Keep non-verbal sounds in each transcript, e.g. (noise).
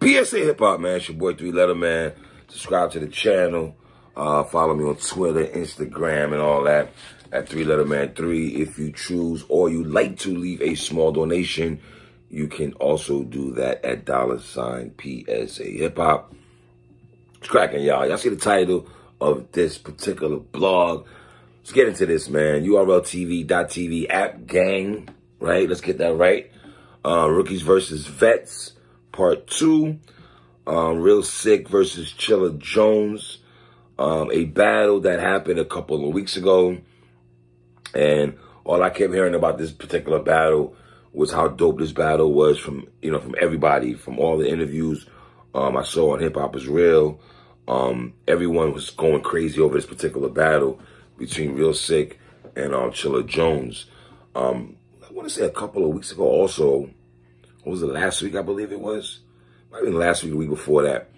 PSA Hip Hop, man. It's your boy Three Letter Man. Subscribe to the channel. Uh, follow me on Twitter, Instagram, and all that at Three Letter Man 3. If you choose or you like to leave a small donation, you can also do that at dollar sign PSA Hip Hop. It's cracking, y'all. Y'all see the title of this particular blog. Let's get into this, man. URLTV.tv app gang, right? Let's get that right. Uh, rookies versus vets, part two. Um, Real Sick versus Chilla Jones. Um, a battle that happened a couple of weeks ago. And all I kept hearing about this particular battle was how dope this battle was from, you know, from everybody, from all the interviews um, I saw on Hip Hop is Real. Um, everyone was going crazy over this particular battle between Real Sick and um, Chilla Jones. Um, I want to say a couple of weeks ago also, what was it, last week I believe it was? Might have been last week, the week before that.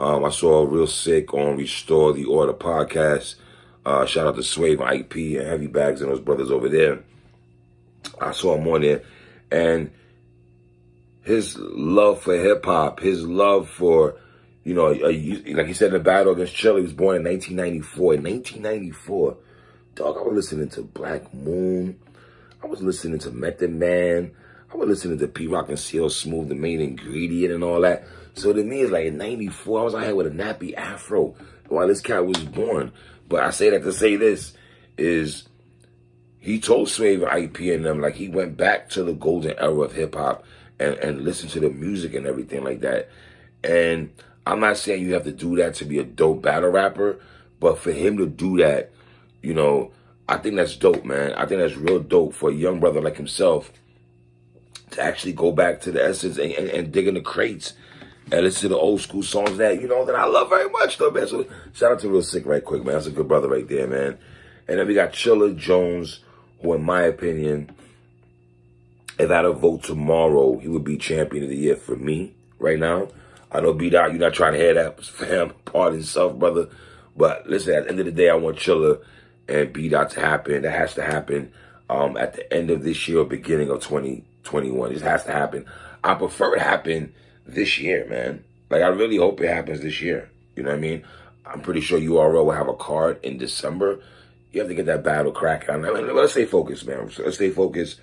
Um, I saw Real Sick on Restore the Order podcast. Uh, shout out to Swave IP and Heavy Bags and those brothers over there. I saw him on there. And his love for hip hop, his love for, you know, a, like he said in the battle against Chilla, he was born in 1994. In 1994, dog, I was listening to Black Moon. I was listening to Method Man. I was listening to Pete Rock and CL Smooth, the main ingredient and all that. So to me, it's like in 94, I was out here with a nappy afro while this cat was born. But I say that to say this is he told Swave IP and them, like he went back to the golden era of hip hop and, and listened to the music and everything like that. And I'm not saying you have to do that to be a dope battle rapper, but for him to do that, you know, I think that's dope, man. I think that's real dope for a young brother like himself to actually go back to the essence and, and, and dig in the crates and listen to the old school songs that, you know, that I love very much, though, man. So shout out to Real Sick right quick, man. That's a good brother right there, man. And then we got Chilla Jones, who, in my opinion, if I had a vote tomorrow, he would be champion of the year for me right now. I know B Dot, you're not trying to hear that, (laughs) fam. Pardon self, brother. But listen, at the end of the day, I want Chilla and B Dot to happen. That has to happen um, at the end of this year or beginning of 2021. It has to happen. I prefer it happen this year, man. Like, I really hope it happens this year. You know what I mean? I'm pretty sure URL will have a card in December. You have to get that battle cracking. I mean, let's stay focused, man. Let's stay focused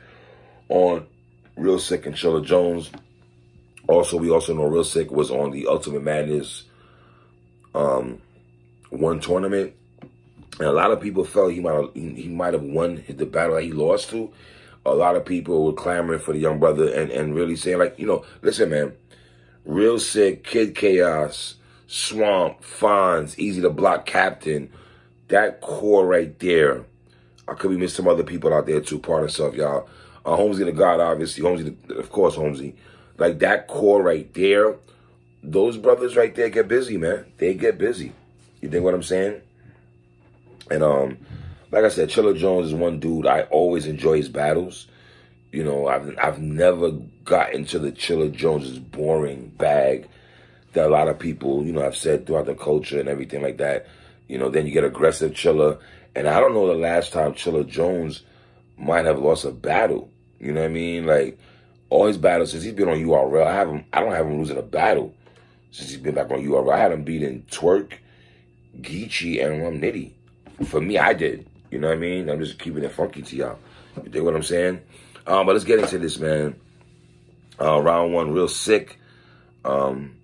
on Real Sick and Chilla Jones. Also, we also know Real Sick was on the Ultimate Madness um, one tournament. And a lot of people felt he might have he might have won the battle that he lost to. A lot of people were clamoring for the young brother and, and really saying, like, you know, listen, man, Real Sick, Kid Chaos, Swamp, Fonz, Easy the Block Captain, that core right there. I could be missing some other people out there too, part of stuff, y'all. Uh, Holmesy the God, obviously. Holmesy, the, of course, Holmesy. Like that core right there, those brothers right there get busy, man. They get busy. You think what I'm saying? And um, like I said, Chilla Jones is one dude I always enjoy his battles. You know, I've I've never got into the Chilla Jones's boring bag that a lot of people, you know, have said throughout the culture and everything like that. You know, then you get aggressive Chilla. And I don't know the last time Chilla Jones might have lost a battle. You know what I mean? Like all his battles since he's been on URL, I have him I don't have him losing a battle since he's been back on URL. I had him beating Twerk, Geechee, and Rum Nitty. For me, I did. You know what I mean? I'm just keeping it funky to y'all. You dig what I'm saying? Um, but let's get into this, man. Uh, round one, real sick. Um,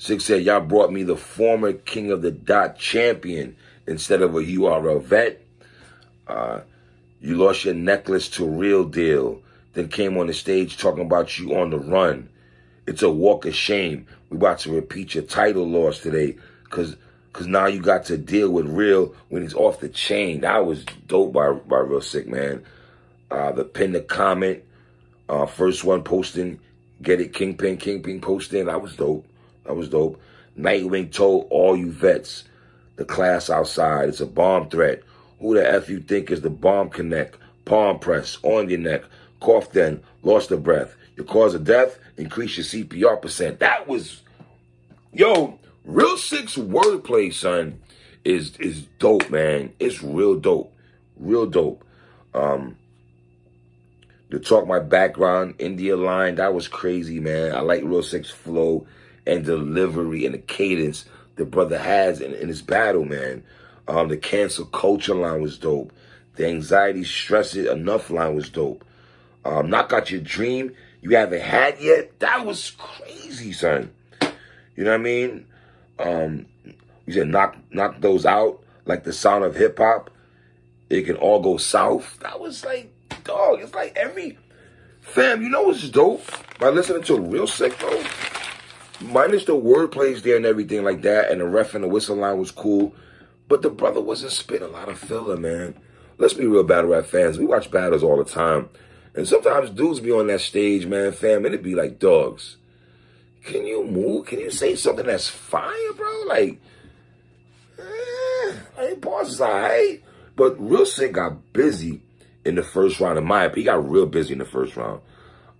Sick said, y'all brought me the former King of the Dot champion instead of a URL vet. Uh, you lost your necklace to Real Deal, then came on the stage talking about you on the run. It's a walk of shame. We about to repeat your title loss today because cause now you got to deal with Real when he's off the chain. That was dope by, by Real Sick, man. Uh, the pin the comment, uh, first one posting, get it, Kingpin, Kingpin posting. That was dope. That was dope. Nightwing told all you vets, the class outside, it's a bomb threat. Who the F you think is the bomb connect? Palm press, on your neck, cough then, lost the breath. Your cause of death, increase your CPR percent. That was, yo, real six wordplay, son, is is dope, man. It's real dope. Real dope. Um, to talk my background, India line, that was crazy, man. I like Real Six flow. and delivery and the cadence the brother has in, in his battle, man. Um, the cancel culture line was dope. The anxiety, stress it enough line was dope. Um, knock out your dream you haven't had yet. That was crazy, son. You know what I mean? Um, you said knock knock those out like the sound of hip hop. It can all go south. That was like, dog. It's like every fam. You know what's dope? By listening to Real Sick though, minus the word plays there and everything like that, and the ref and the whistle line was cool, but the brother wasn't spitting a lot of filler, man. Let's be real battle rap fans. We watch battles all the time. And sometimes dudes be on that stage, man, fam, and it be like, dogs, can you move? Can you say something that's fire, bro? Like, eh, like, boss is all right. But Real Sikh got busy in the first round, in my opinion. He got real busy in the first round.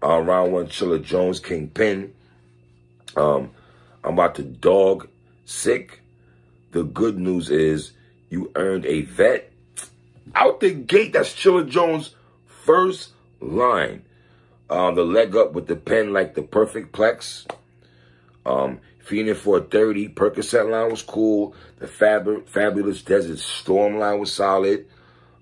Uh, round one, Chilla Jones, Kingpin. Um, I'm about to dog sick. The good news is you earned a vet. Out the gate, that's Chilla Jones' first line. Um, the leg up with the pen like the perfect plex. Um, Feeding for a 30. Percocet line was cool. The fab Fabolous Desert Storm line was solid.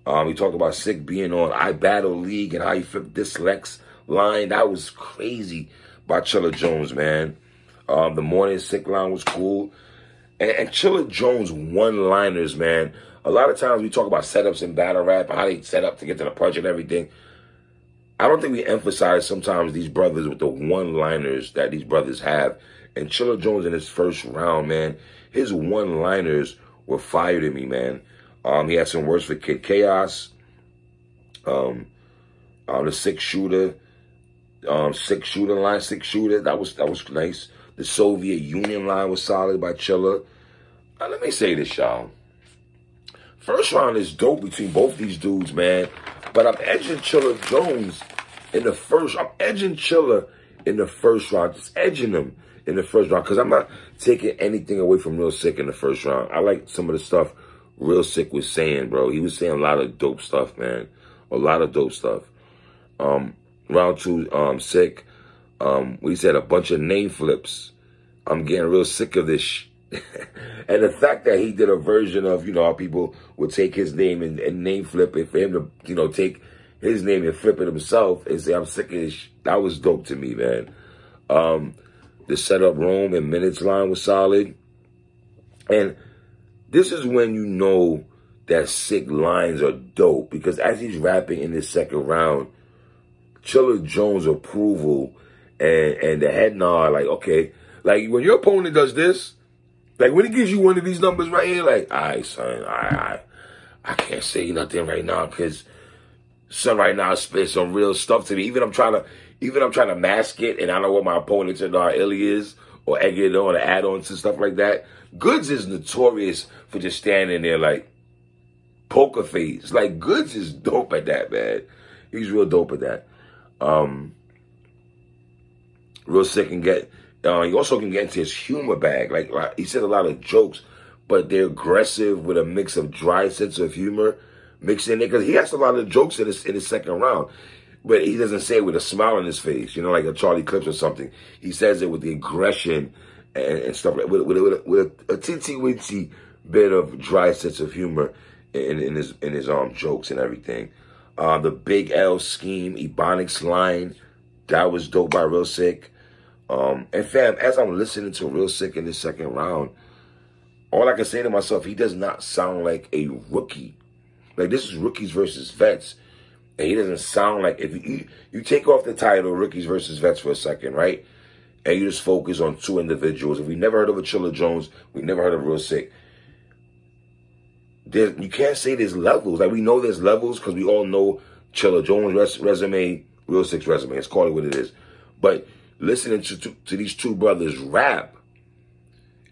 Um, he talked about Sick being on I Battle League and how he flipped Dyslex line. That was crazy by Chilla Jones, man. Um, the Morning Sick line was cool. And, and Chilla Jones one-liners, man. A lot of times we talk about setups in battle rap, how they set up to get to the punch and everything. I don't think we emphasize sometimes these brothers with the one-liners that these brothers have. And Chilla Jones in his first round, man, his one-liners were fire to me, man. Um, he had some words for Kid Chaos, um, um, the six shooter, um, six shooter line, six shooter. That was that was nice. The Soviet Union line was solid by Chilla. Now, let me say this, y'all. First round is dope between both these dudes, man. But I'm edging Chilla Jones in the first. I'm edging Chilla in the first round. Just edging him in the first round because I'm not taking anything away from Real Sick in the first round. I like some of the stuff Real Sick was saying, bro. He was saying a lot of dope stuff, man. A lot of dope stuff. Um, round two, um, Sikh. Um, we said a bunch of name flips. I'm getting real sick of this. (laughs) and the fact that he did a version of, you know, how people would take his name and, and name flip it for him to, you know, take his name and flip it himself and say, I'm sick of this. That was dope to me, man. Um, the setup room and minutes line was solid. And this is when you know that sick lines are dope because as he's rapping in this second round, Chilla Jones' approval and, and the head nod, like, okay, like when your opponent does this, like when he gives you one of these numbers right here, like, all right, son, I, I, I can't say nothing right now because son right now spit some real stuff to me. Even I'm trying to, even I'm trying to mask it, and I don't know what my opponents know how ill he is, or egg on, or add-ons and stuff like that. Goodz is notorious for just standing there like poker face. Like Goodz is dope at that, man. He's real dope at that. Um, real sick and get uh, he also can get into his humor bag. Like, like he said a lot of jokes, but they're aggressive with a mix of dry sense of humor mixed in. Because he has a lot of jokes in his in his second round, but he doesn't say it with a smile on his face. You know, like a Charlie Clips or something. He says it with the aggression and, and stuff like with with, with, with a, a witty bit of dry sense of humor in, in his in his um jokes and everything. Uh, the Big L scheme, Ebonics line, that was dope by Real Sikh. Um, and fam, as I'm listening to Real Sick in this second round, all I can say to myself, he does not sound like a rookie. Like this is rookies versus vets. And he doesn't sound like if you you take off the title rookies versus vets for a second, right? And you just focus on two individuals. If we never heard of a Chilla Jones, we never heard of Real Sick. There, you can't say there's levels. Like we know there's levels because we all know Chilla Jones' res- resume, Real Sikh's resume. Let's call it what it is. But listening to, to, to these two brothers rap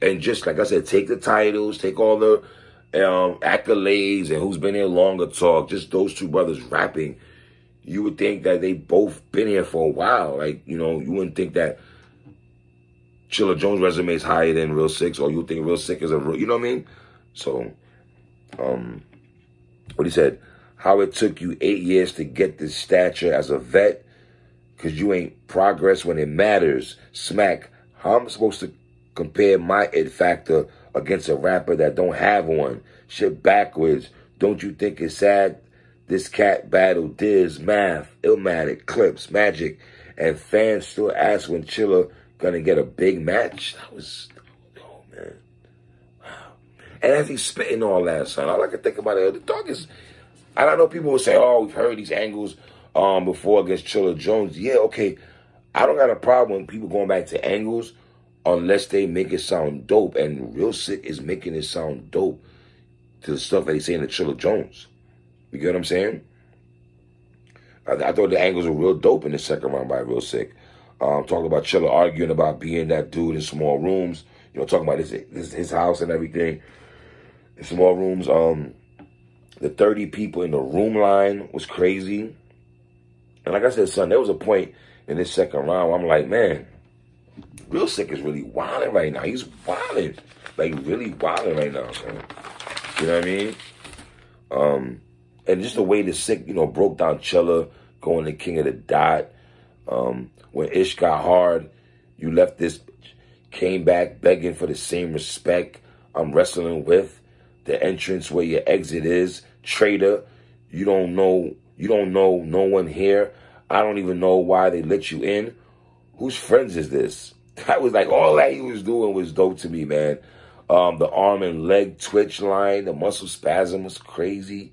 and just like I said, take the titles, take all the um, accolades and who's been here longer talk. Just those two brothers rapping. You would think that they both been here for a while. Like you know, you wouldn't think that Chilla Jones' resume is higher than Real Sikh, or you think Real Sikh is a real. You know what I mean? So, um, what he said. How it took you eight years to get this stature as a vet because you ain't progress when it matters. Smack, how am I supposed to Compare my it factor against a rapper that don't have one. Shit backwards. Don't you think it's sad? This cat battle Diz, Math, Illmatic, Clips, Magic, and fans still ask when Chilla gonna get a big match. That was, oh man, wow. And as he's spitting all that, son, all I can think about it, the dog is. I don't know. People will say, "Oh, we've heard these angles um before against Chilla Jones." Yeah, okay. I don't got a problem with people going back to angles unless they make it sound dope. And Real Sick is making it sound dope to the stuff that he's saying to Chilla Jones. You get what I'm saying? I, I, thought the angles were real dope in the second round by Real Sick. Um, talking about Chilla arguing about being that dude in small rooms. You know, talking about his, his, his house and everything. In small rooms. Um, the 30 people in the room line was crazy. And like I said, son, there was a point in this second round I'm like, man, Real Sick is really wilding right now. He's wilding. Like, really wilding right now. You know what I mean? Um, and just the way the Sick, you know, broke down Chilla, going to King of the Dot. Um, when Ish got hard, you left this, came back begging for the same respect I'm wrestling with. The entrance where your exit is, traitor. You don't know, you don't know no one here. I don't even know why they let you in. Whose friends is this? (laughs) I was like all that he was doing was dope to me, man. Um, the arm and leg twitch line, the muscle spasm was crazy.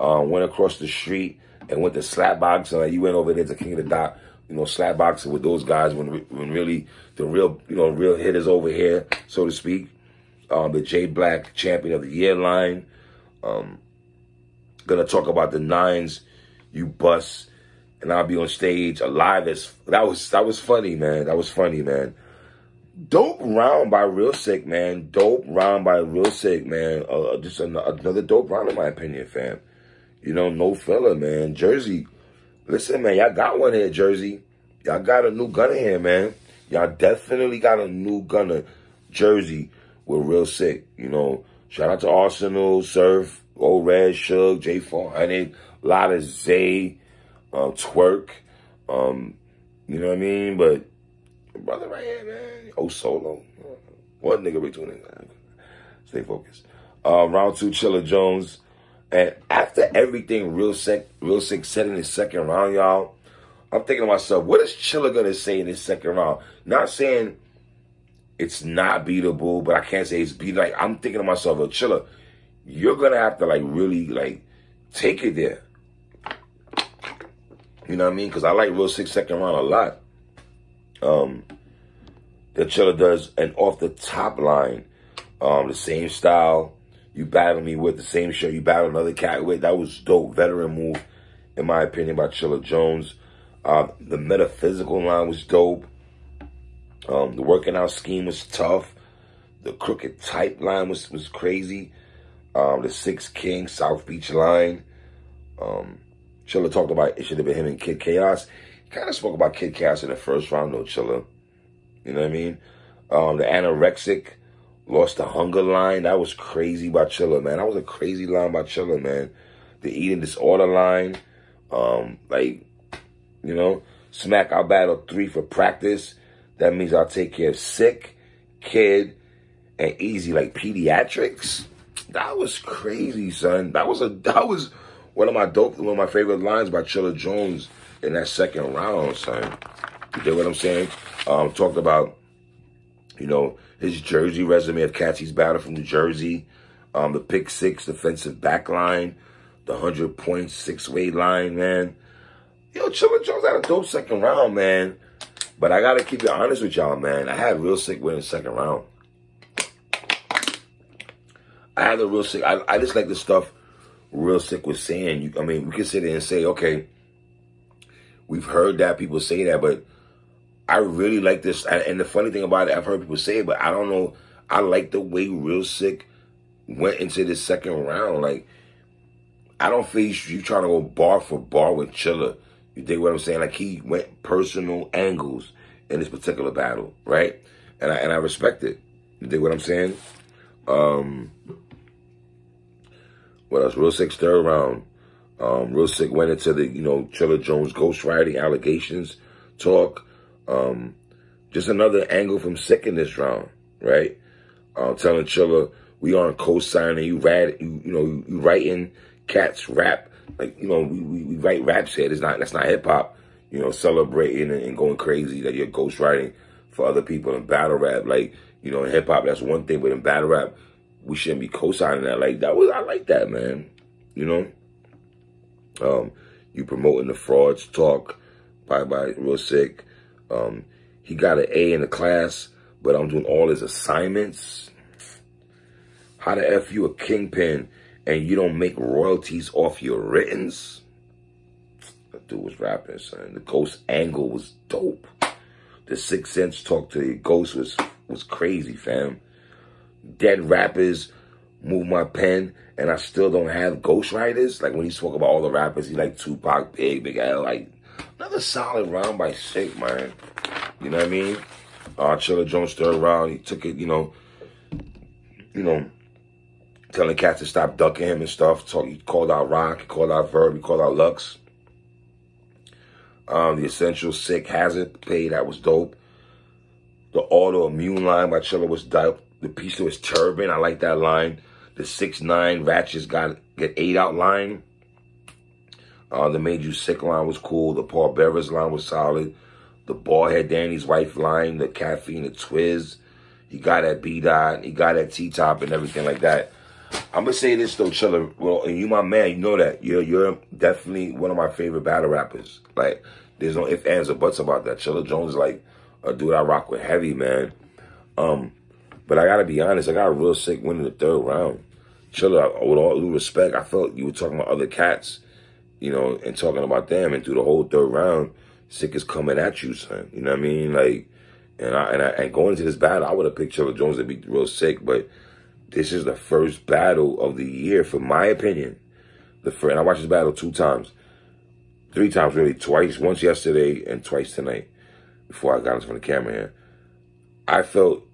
Um, went across the street and went to slap boxing. Like you went over there to King of the Dot, you know, slap boxing with those guys when when really the real you know real hitters over here, so to speak. Um, the J Black Champion of the Year line. Um, gonna talk about the nines, you bust, and I'll be on stage alive as that was that was funny, man. That was funny, man. Dope round by Real Sick, man. Dope round by Real Sick, man. Uh, just an, another dope round in my opinion, fam. You know, no filler, man. Jersey, listen, man, y'all got one here, Jersey. Y'all got a new gunner here, man. Y'all definitely got a new gunner, Jersey, with Real sick, You know, shout out to Arsenal, Surf, Old Red, Shug, J400, a lot of Zay, uh, Twerk. Um, you know what I mean? But brother right here, man. Oh, solo. One nigga retweeting. Stay focused. Uh, round two, Chilla Jones. And after everything Real Sikh, Real Sikh said in his second round, y'all, I'm thinking to myself, what is Chilla gonna say in his second round? Not saying it's not beatable, but I can't say it's beat. Like I'm thinking to myself, well, Chilla, you're gonna have to like really like take it there. You know what I mean? Because I like Real six second round a lot um, that Chilla does, and off the top line, um, the same style you battle me with, the same show you battle another cat with. That was dope, veteran move, in my opinion, by Chilla Jones. Uh, the metaphysical line was dope. Um, the working out scheme was tough. The crooked type line was was crazy. Um, the Six King South Beach line. Um, Chilla talked about it should have been him and Kid Chaos He kind of spoke about Kid Chaos in the first round, though, Chilla. You know what I mean? Um, the anorexic lost the hunger line. That was crazy by Chilla, man. That was a crazy line by Chilla, man. The eating disorder line. Um, like, you know, smack our battle three for practice. That means I'll take care of sick, kid, and easy, like pediatrics. That was crazy, son. That was a that was one of my dope, one of my favorite lines by Chilla Jones in that second round, son. You get what I'm saying? Um, talked about, you know, his Jersey resume of Catsie's battle from New Jersey, um, the pick six defensive back line, the 100 point six way line, man. Yo, Chilla Jones had a dope second round, man. But I got to keep it honest with y'all, man. I had Real sick win the second round. I had a Real sick. I, I just like the stuff Real sick with saying. You, I mean, we can sit there and say, okay, We've heard that people say that, but I really like this. And the funny thing about it, I've heard people say it, but I don't know. I like the way Real sick went into the second round. Like, I don't feel you trying to go bar for bar with Chilla. You dig what I'm saying? Like, he went personal angles in this particular battle, right? And I, and I respect it. You dig what I'm saying? Um, what else? Real Sick third round. Um, Real Sick went into the, you know, Chilla Jones ghostwriting allegations talk. Um, just another angle from Sick in this round. right? Um, telling Chilla we aren't co-signing you, rad, you, you know, you, you writing cats rap like you know we, we, we write raps here. It's not that's not hip hop. You know, celebrating and, and going crazy that you're ghostwriting for other people in battle rap. Like you know, in hip hop that's one thing, but in battle rap we shouldn't be co-signing that. Like that was I like that man. You know, um, you promoting the frauds talk by by real sick. Um, he got an A in the class, but I'm doing all his assignments. How the F you a kingpin and you don't make royalties off your writtens? That dude was rapping, son. The ghost angle was dope. The Six Sense talk to the ghost was was crazy, fam. Dead rappers move my pen, and I still don't have ghostwriters. Like when he spoke about all the rappers, he like Tupac, Big, Big L, like another solid round by Sick, man. You know what I mean? Uh, Chilla Jones third round, he took it, you know, you know, telling cats to stop ducking him and stuff. Talk, he called out Rock, he called out Verb, he called out Lux. Um, the Essential Sick Hazard pay, that was dope. The autoimmune line by Chilla was dope. The piece of his turban, I like that line. The six nine Ratchets got get eight out line. Uh, the Made You Sick line was cool. The Paul Bearers line was solid. The Ballhead Danny's wife line, the caffeine, the Twiz. He got at B dot, he got at T top and everything like that. I'm gonna say this though, Chilla. Well, and you my man, you know that. You're you're definitely one of my favorite battle rappers. Like, there's no ifs, ands, or buts about that. Chilla Jones is like a dude I rock with heavy, man. Um, but I gotta be honest, I got real sick winning the third round. Chilla, with all due respect, I felt you were talking about other cats, you know, and talking about them, and through the whole third round, sick is coming at you, son. You know what I mean? Like, and I and, I, and going into this battle, I would have picked Chilla Jones to be real sick, but this is the first battle of the year, for my opinion. The first, and I watched this battle two times, three times really, twice, once yesterday and twice tonight, before I got into the camera here. I felt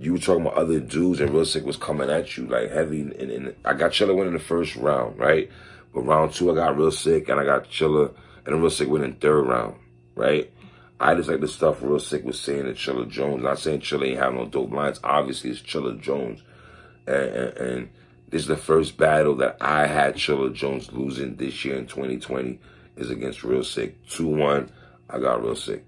you were talking about other dudes and Real Sick was coming at you like heavy. And, and I got Chilla winning the first round, right? But round two, I got Real Sick and I got Chilla and Real Sick winning third round, right? I just like the stuff Real Sick was saying to Chilla Jones. Not saying Chilla ain't have no dope lines. Obviously, it's Chilla Jones. And, and, and, this is the first battle that I had Chilla Jones losing this year in 2020 is against Real Sick. 2-1, I got Real Sick.